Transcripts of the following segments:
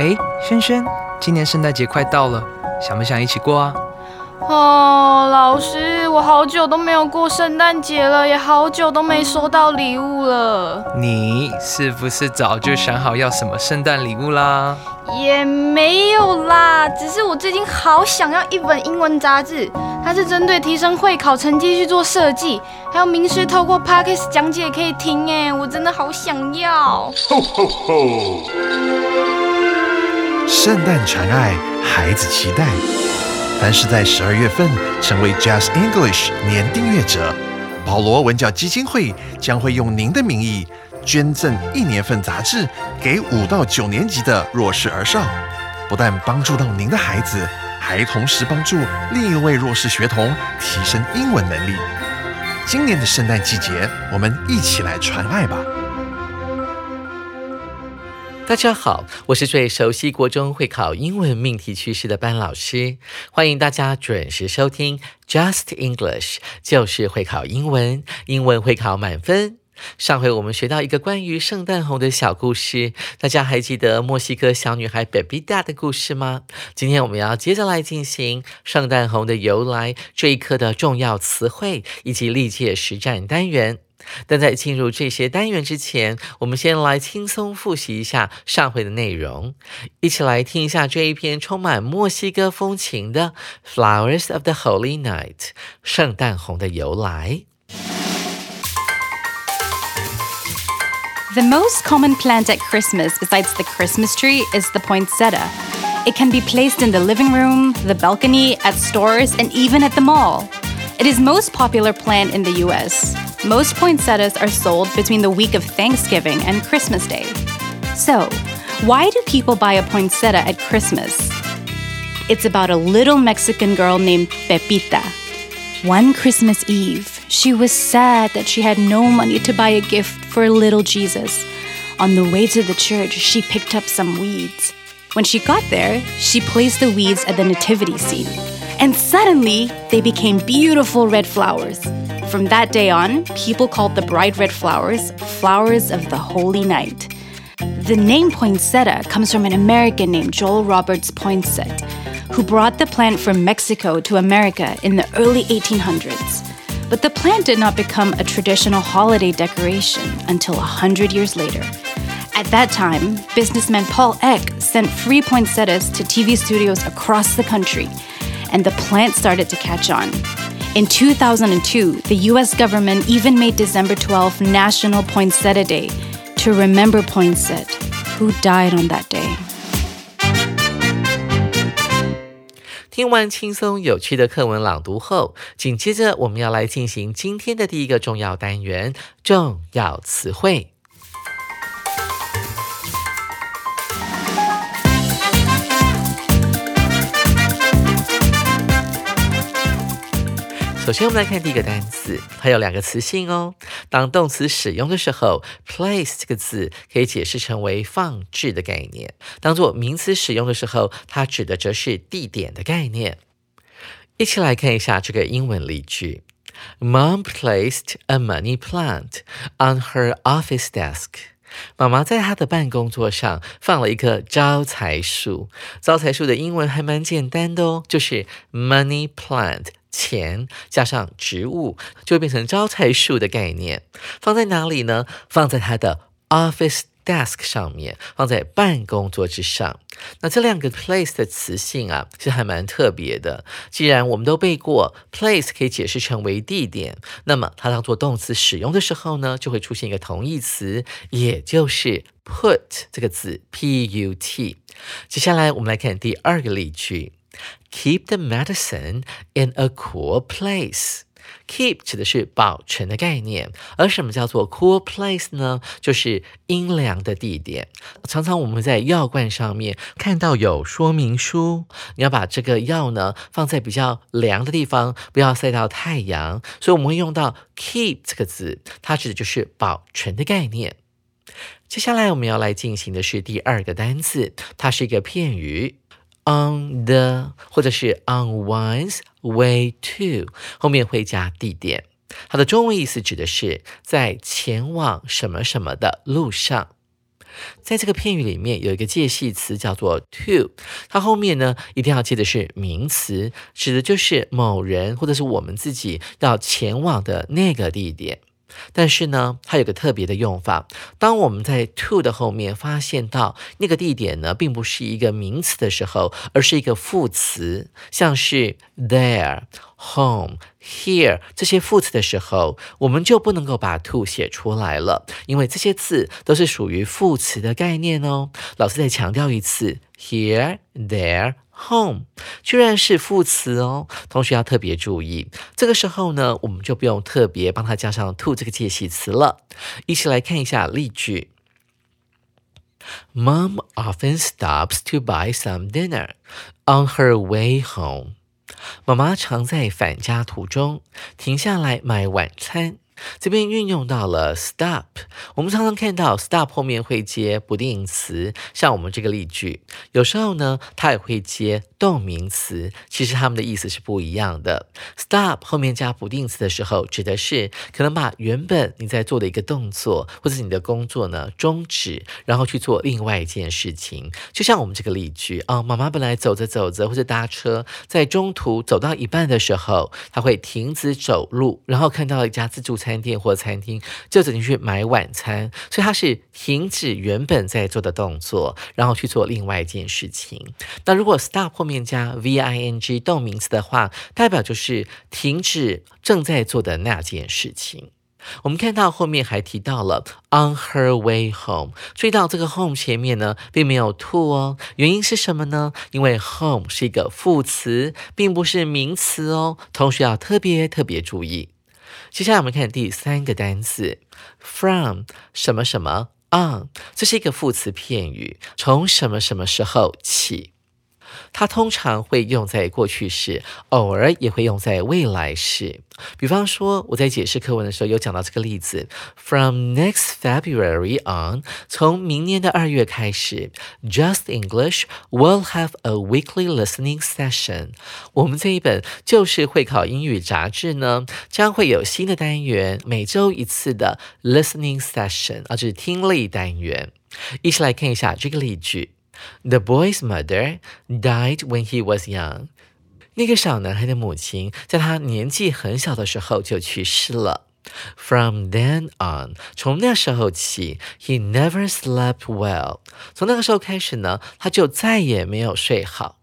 哎，轩轩，今年圣诞节快到了，想不想一起过啊？哦，老师，我好久都没有过圣诞节了，也好久都没收到礼物了。你是不是早就想好要什么圣诞礼物啦？也没有啦，只是我最近好想要一本英文杂志，它是针对提升会考成绩去做设计，还有名师透过 podcast 讲解可以听，哎，我真的好想要。圣诞传爱，孩子期待。凡是在十二月份成为 Just English 年订阅者，保罗文教基金会将会用您的名义捐赠一年份杂志给五到九年级的弱势儿少，不但帮助到您的孩子，还同时帮助另一位弱势学童提升英文能力。今年的圣诞季节，我们一起来传爱吧！大家好，我是最熟悉国中会考英文命题趋势的班老师，欢迎大家准时收听 Just English，就是会考英文，英文会考满分。上回我们学到一个关于圣诞红的小故事，大家还记得墨西哥小女孩 Babida 的故事吗？今天我们要接着来进行圣诞红的由来这一课的重要词汇以及历届实战单元。但在进入这些单元之前，我们先来轻松复习一下上回的内容，一起来听一下这一篇充满墨西哥风情的《Flowers of the Holy Night》圣诞红的由来。The most common plant at Christmas, besides the Christmas tree, is the poinsettia. It can be placed in the living room, the balcony, at stores, and even at the mall. It is most popular plant in the US. Most poinsettias are sold between the week of Thanksgiving and Christmas Day. So, why do people buy a poinsettia at Christmas? It's about a little Mexican girl named Pepita. One Christmas Eve, she was sad that she had no money to buy a gift for little Jesus. On the way to the church, she picked up some weeds. When she got there, she placed the weeds at the nativity scene. And suddenly, they became beautiful red flowers. From that day on, people called the bright red flowers flowers of the holy night. The name poinsettia comes from an American named Joel Roberts Poinsett, who brought the plant from Mexico to America in the early 1800s. But the plant did not become a traditional holiday decoration until 100 years later. At that time, businessman Paul Eck sent free poinsettias to TV studios across the country and the plant started to catch on. In 2002, the US government even made December 12 National Poinsettia Day to remember Poinsett, who died on that day. 听完轻松有趣的课文朗读后，紧接着我们要来进行今天的第一个重要单元——重要词汇。 首先，我们来看第一个单词，它有两个词性哦。当动词使用的时候，place 这个字可以解释成为放置的概念；当做名词使用的时候，它指的则是地点的概念。一起来看一下这个英文例句：Mom placed a money plant on her office desk。妈妈在她的办公桌上放了一棵招财树。招财树的英文还蛮简单的哦，就是 money plant。钱加上植物，就会变成招财树的概念。放在哪里呢？放在他的 office desk 上面，放在办公桌之上。那这两个 place 的词性啊，是还蛮特别的。既然我们都背过 place 可以解释成为地点，那么它当做动词使用的时候呢，就会出现一个同义词，也就是 put 这个字 p u t。接下来我们来看第二个例句。Keep the medicine in a cool place. Keep 指的是保存的概念，而什么叫做 cool place 呢？就是阴凉的地点。常常我们在药罐上面看到有说明书，你要把这个药呢放在比较凉的地方，不要晒到太阳。所以我们会用到 keep 这个字，它指的就是保存的概念。接下来我们要来进行的是第二个单词，它是一个片语。On the 或者是 on one's way to 后面会加地点，它的中文意思指的是在前往什么什么的路上。在这个片语里面有一个介系词叫做 to，它后面呢一定要接的是名词，指的就是某人或者是我们自己要前往的那个地点。但是呢，它有个特别的用法。当我们在 to 的后面发现到那个地点呢，并不是一个名词的时候，而是一个副词，像是 there、home、here 这些副词的时候，我们就不能够把 to 写出来了，因为这些字都是属于副词的概念哦。老师再强调一次：here、there。home 居然是副词哦，同学要特别注意。这个时候呢，我们就不用特别帮它加上 to 这个介系词了。一起来看一下例句：Mom often stops to buy some dinner on her way home。妈妈常在返家途中停下来买晚餐。这边运用到了 stop，我们常常看到 stop 后面会接不定词，像我们这个例句，有时候呢，它也会接动名词，其实它们的意思是不一样的。stop 后面加不定词的时候，指的是可能把原本你在做的一个动作或者你的工作呢终止，然后去做另外一件事情。就像我们这个例句啊，妈妈本来走着走着或者搭车，在中途走到一半的时候，她会停止走路，然后看到一家自助餐。餐店或餐厅就走进去买晚餐，所以他是停止原本在做的动作，然后去做另外一件事情。那如果 stop 后面加 v i n g 动名词的话，代表就是停止正在做的那件事情。我们看到后面还提到了 on her way home，注意到这个 home 前面呢并没有 to 哦，原因是什么呢？因为 home 是一个副词，并不是名词哦，同学要特别特别注意。接下来我们看第三个单词，from 什么什么 on，这是一个副词片语，从什么什么时候起。它通常会用在过去式，偶尔也会用在未来式。比方说，我在解释课文的时候有讲到这个例子：From next February on，从明年的二月开始，Just English will have a weekly listening session。我们这一本就是会考英语杂志呢，将会有新的单元，每周一次的 listening session，啊，就是听力单元。一起来看一下这个例句。The boy's mother died when he was young。那个小男孩的母亲在他年纪很小的时候就去世了。From then on，从那时候起，he never slept well。从那个时候开始呢，他就再也没有睡好。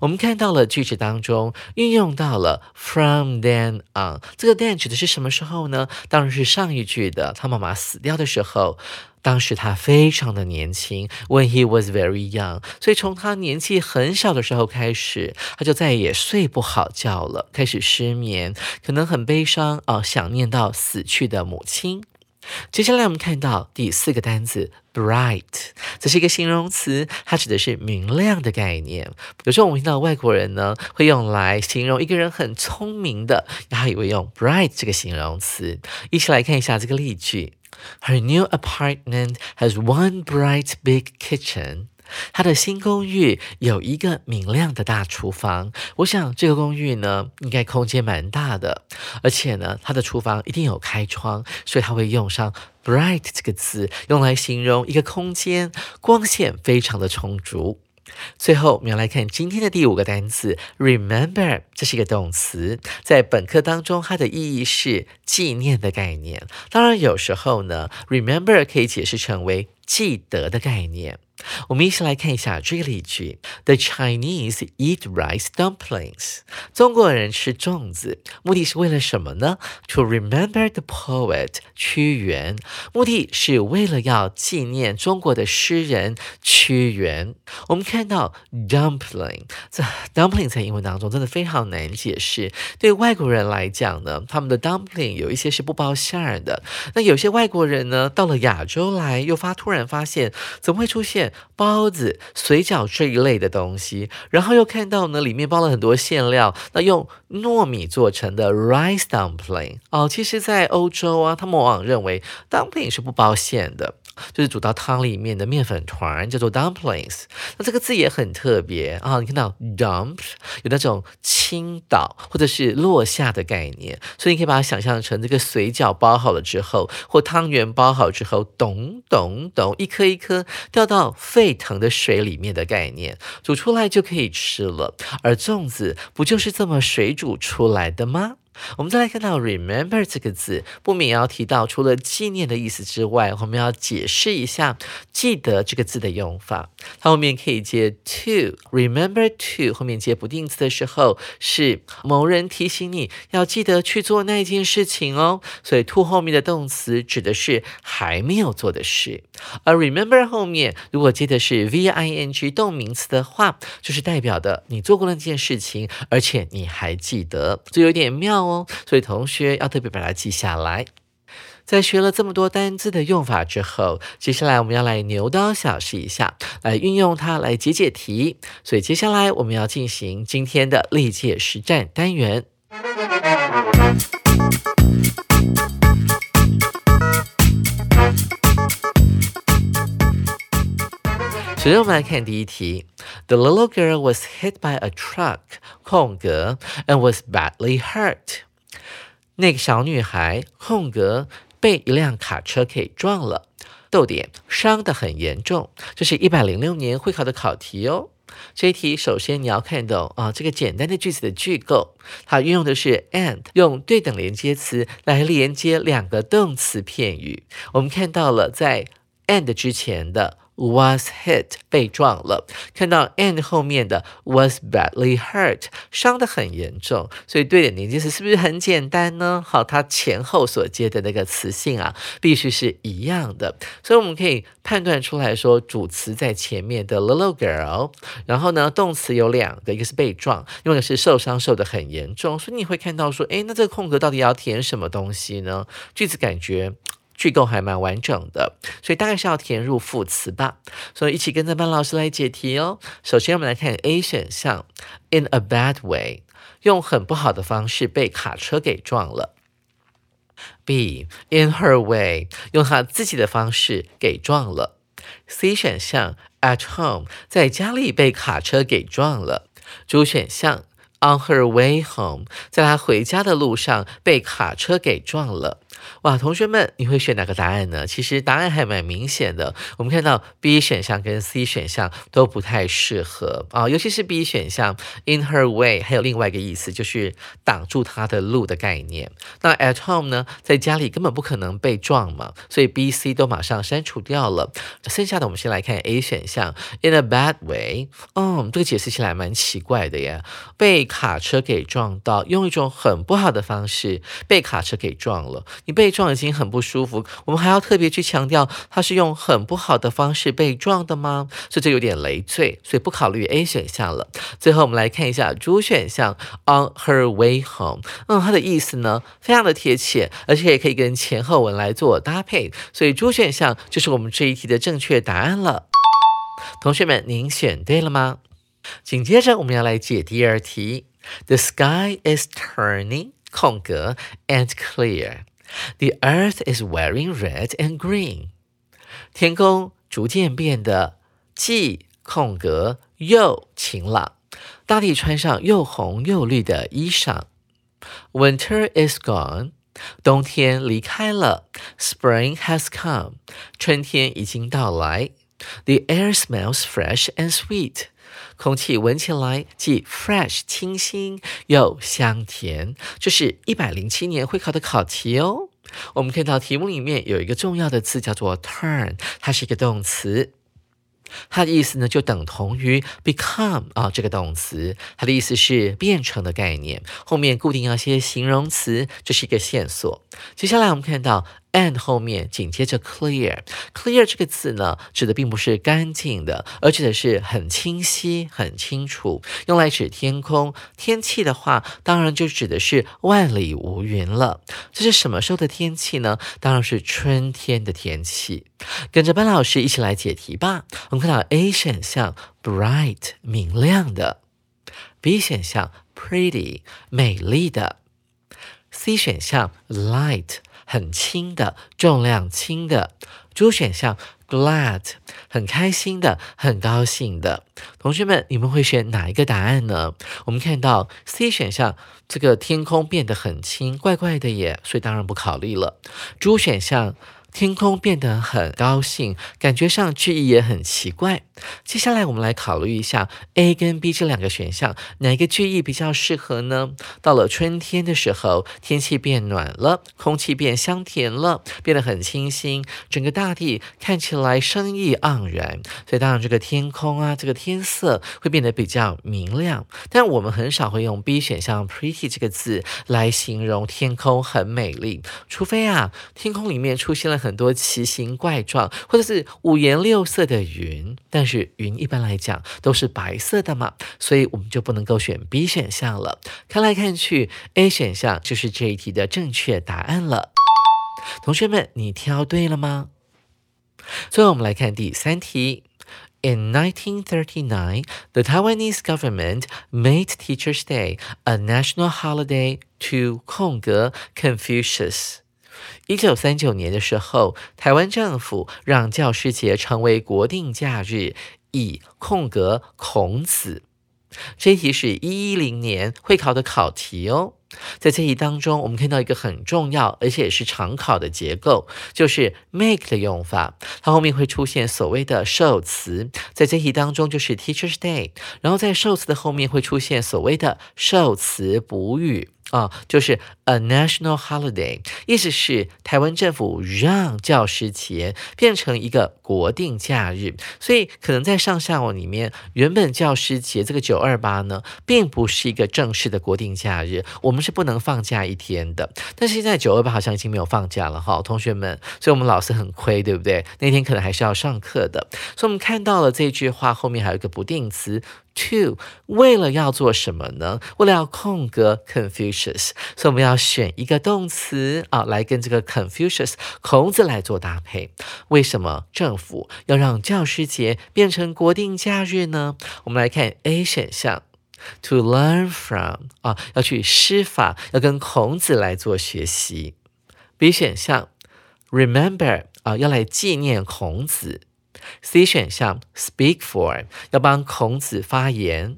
我们看到了句子当中运用到了 from then on，这个 then 指的是什么时候呢？当然是上一句的他妈妈死掉的时候。当时他非常的年轻，when he was very young，所以从他年纪很小的时候开始，他就再也睡不好觉了，开始失眠，可能很悲伤啊，想念到死去的母亲。接下来我们看到第四个单词 bright，这是一个形容词，它指的是明亮的概念。有时候我们听到外国人呢会用来形容一个人很聪明的，他也会用 bright 这个形容词。一起来看一下这个例句。Her new apartment has one bright big kitchen. 她的新公寓有一个明亮的大厨房。我想这个公寓呢，应该空间蛮大的，而且呢，它的厨房一定有开窗，所以它会用上 bright 这个词，用来形容一个空间光线非常的充足。最后，我们要来看今天的第五个单词，remember，这是一个动词，在本课当中，它的意义是纪念的概念。当然，有时候呢，remember 可以解释成为记得的概念。我们一起来看一下这个例句：The Chinese eat rice dumplings。中国人吃粽子，目的是为了什么呢？To remember the poet 屈原。目的是为了要纪念中国的诗人屈原。我们看到 dumpling，这 dumpling 在英文当中真的非常难解释。对外国人来讲呢，他们的 dumpling 有一些是不包馅儿的。那有些外国人呢，到了亚洲来，又发突然发现，怎么会出现？包子、水饺这一类的东西，然后又看到呢，里面包了很多馅料，那用糯米做成的 rice dumpling 哦，其实，在欧洲啊，他们往往认为 dumpling 是不包馅的就是煮到汤里面的面粉团，叫做 dumplings。那这个字也很特别啊，你看到 dump 有那种倾倒或者是落下的概念，所以你可以把它想象成这个水饺包好了之后，或汤圆包好之后，咚咚咚，一颗一颗掉到沸腾的水里面的概念，煮出来就可以吃了。而粽子不就是这么水煮出来的吗？我们再来看到 remember 这个字，不免要提到除了纪念的意思之外，我们要解释一下记得这个字的用法。它后面可以接 to，remember to 后面接不定词的时候，是某人提醒你要记得去做那件事情哦。所以 to 后面的动词指的是还没有做的事，而 remember 后面如果接的是 v i n g 动名词的话，就是代表的你做过了那件事情，而且你还记得，这有点妙。哦，所以同学要特别把它记下来。在学了这么多单字的用法之后，接下来我们要来牛刀小试一下，来运用它来解解题。所以接下来我们要进行今天的历届实战单元。首先我们来看第一题：The little girl was hit by a truck，空格，and was badly hurt。那个小女孩，空格，被一辆卡车给撞了，逗点，伤得很严重。这是一百零六年会考的考题哦。这一题首先你要看懂啊，这个简单的句子的句构，它运用的是 and，用对等连接词来连接两个动词片语。我们看到了在 and 之前的。Was hit 被撞了，看到 and 后面的 was badly hurt 伤得很严重，所以对的连接词是不是很简单呢？好，它前后所接的那个词性啊，必须是一样的，所以我们可以判断出来说，主词在前面的 little girl，然后呢，动词有两个，一个是被撞，用的是受伤受得很严重，所以你会看到说，诶，那这个空格到底要填什么东西呢？句子感觉。句构还蛮完整的，所以大概是要填入副词吧。所以一起跟着班老师来解题哦。首先我们来看 A 选项，in a bad way，用很不好的方式被卡车给撞了。B，in her way，用她自己的方式给撞了。C 选项，at home，在家里被卡车给撞了。主选项，on her way home，在她回家的路上被卡车给撞了。哇，同学们，你会选哪个答案呢？其实答案还蛮明显的。我们看到 B 选项跟 C 选项都不太适合啊，尤其是 B 选项 in her way，还有另外一个意思就是挡住她的路的概念。那 at home 呢，在家里根本不可能被撞嘛，所以 B、C 都马上删除掉了。剩下的我们先来看 A 选项 in a bad way。嗯，这个解释起来蛮奇怪的呀，被卡车给撞到，用一种很不好的方式被卡车给撞了。你被撞已经很不舒服，我们还要特别去强调他是用很不好的方式被撞的吗？所以这有点累赘，所以不考虑 A 选项了。最后我们来看一下主选项 On her way home，嗯，它的意思呢非常的贴切，而且也可以跟前后文来做搭配，所以主选项就是我们这一题的正确答案了。同学们，您选对了吗？紧接着我们要来解第二题：The sky is turning 空格 and clear。The earth is wearing red and green。天空逐渐变得既空格又晴朗，大地穿上又红又绿的衣裳。Winter is gone。冬天离开了。Spring has come。春天已经到来。The air smells fresh and sweet。 空气闻起来既 fresh 清新又香甜，这是一百零七年会考的考题哦。我们看到题目里面有一个重要的字叫做 turn，它是一个动词。它的意思呢，就等同于 become 啊这个动词，它的意思是变成的概念。后面固定要些形容词，这是一个线索。接下来我们看到 and 后面紧接着 clear，clear 这个字呢，指的并不是干净的，而指的是很清晰、很清楚，用来指天空。天气的话，当然就指的是万里无云了。这是什么时候的天气呢？当然是春天的天气。跟着班老师一起来解题吧。我们看到 A 选项 bright 明亮的，B 选项 pretty 美丽的，C 选项 light 很轻的重量轻的主选项 glad，很开心的，很高兴的。同学们，你们会选哪一个答案呢？我们看到 C 选项，这个天空变得很轻，怪怪的耶，所以当然不考虑了。主选项。天空变得很高兴，感觉上句意也很奇怪。接下来我们来考虑一下 A 跟 B 这两个选项，哪一个句意比较适合呢？到了春天的时候，天气变暖了，空气变香甜了，变得很清新，整个大地看起来生意盎然。所以当然这个天空啊，这个天色会变得比较明亮。但我们很少会用 B 选项 pretty 这个字来形容天空很美丽，除非啊，天空里面出现了。很多奇形怪状或者是五颜六色的云，但是云一般来讲都是白色的嘛，所以我们就不能够选 B 选项了。看来看去，A 选项就是这一题的正确答案了。同学们，你挑对了吗？最后我们来看第三题。In 1939, the Taiwanese government made Teachers' Day a national holiday to 空格 Confucius. 一九三九年的时候，台湾政府让教师节成为国定假日，以空格孔子。这一题是一一零年会考的考题哦。在这一当中，我们看到一个很重要而且也是常考的结构，就是 make 的用法。它后面会出现所谓的受词，在这一题当中就是 Teachers' Day，然后在受词的后面会出现所谓的受词补语。啊，就是 a national holiday，意思是台湾政府让教师节变成一个国定假日，所以可能在上下文里面，原本教师节这个九二八呢，并不是一个正式的国定假日，我们是不能放假一天的。但是现在九二八好像已经没有放假了哈，同学们，所以我们老师很亏，对不对？那天可能还是要上课的。所以我们看到了这句话后面还有一个不定词。To 为了要做什么呢？为了要空格 Confucius，所以我们要选一个动词啊，来跟这个 Confucius 孔子来做搭配。为什么政府要让教师节变成国定假日呢？我们来看 A 选项，To learn from 啊，要去施法，要跟孔子来做学习。B 选项，Remember 啊，要来纪念孔子。C 选项 speak for 要帮孔子发言。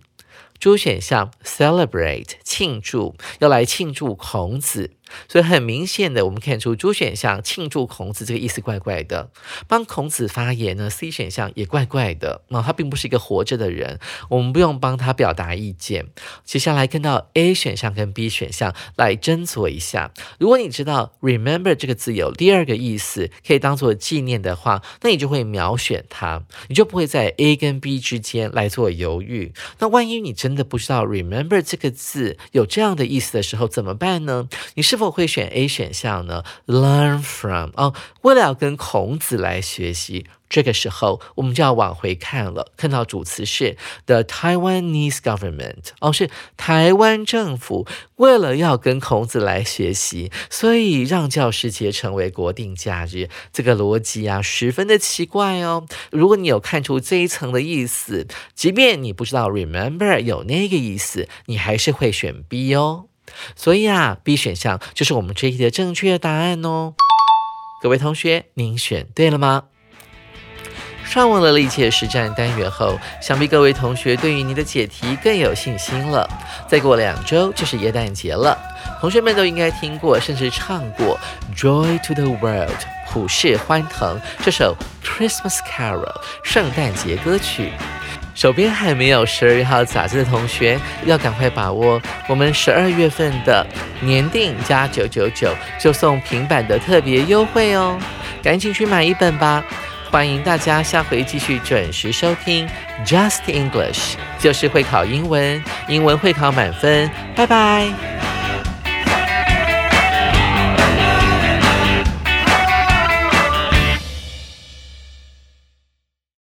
D 选项 celebrate 庆祝，要来庆祝孔子。所以很明显的，我们看出朱选项庆祝孔子这个意思怪怪的，帮孔子发言呢？C 选项也怪怪的，那他并不是一个活着的人，我们不用帮他表达意见。接下来看到 A 选项跟 B 选项来斟酌一下。如果你知道 remember 这个字有第二个意思，可以当做纪念的话，那你就会秒选它，你就不会在 A 跟 B 之间来做犹豫。那万一你真的不知道 remember 这个字有这样的意思的时候怎么办呢？你是否会选 A 选项呢？Learn from 哦，为了要跟孔子来学习，这个时候我们就要往回看了。看到主词是 the Taiwanese government 哦，是台湾政府为了要跟孔子来学习，所以让教师节成为国定假日。这个逻辑啊，十分的奇怪哦。如果你有看出这一层的意思，即便你不知道 remember 有那个意思，你还是会选 B 哦。所以啊，B 选项就是我们这一题的正确答案哦。各位同学，您选对了吗？上完了历届实战单元后，想必各位同学对于你的解题更有信心了。再过两周就是耶诞节了，同学们都应该听过甚至唱过《Joy to the World》普世欢腾这首 Christmas Carol 圣诞节歌曲。手边还没有十二月号杂志的同学，要赶快把握我们十二月份的年定加九九九就送平板的特别优惠哦！赶紧去买一本吧！欢迎大家下回继续准时收听 Just English，就是会考英文，英文会考满分，拜拜。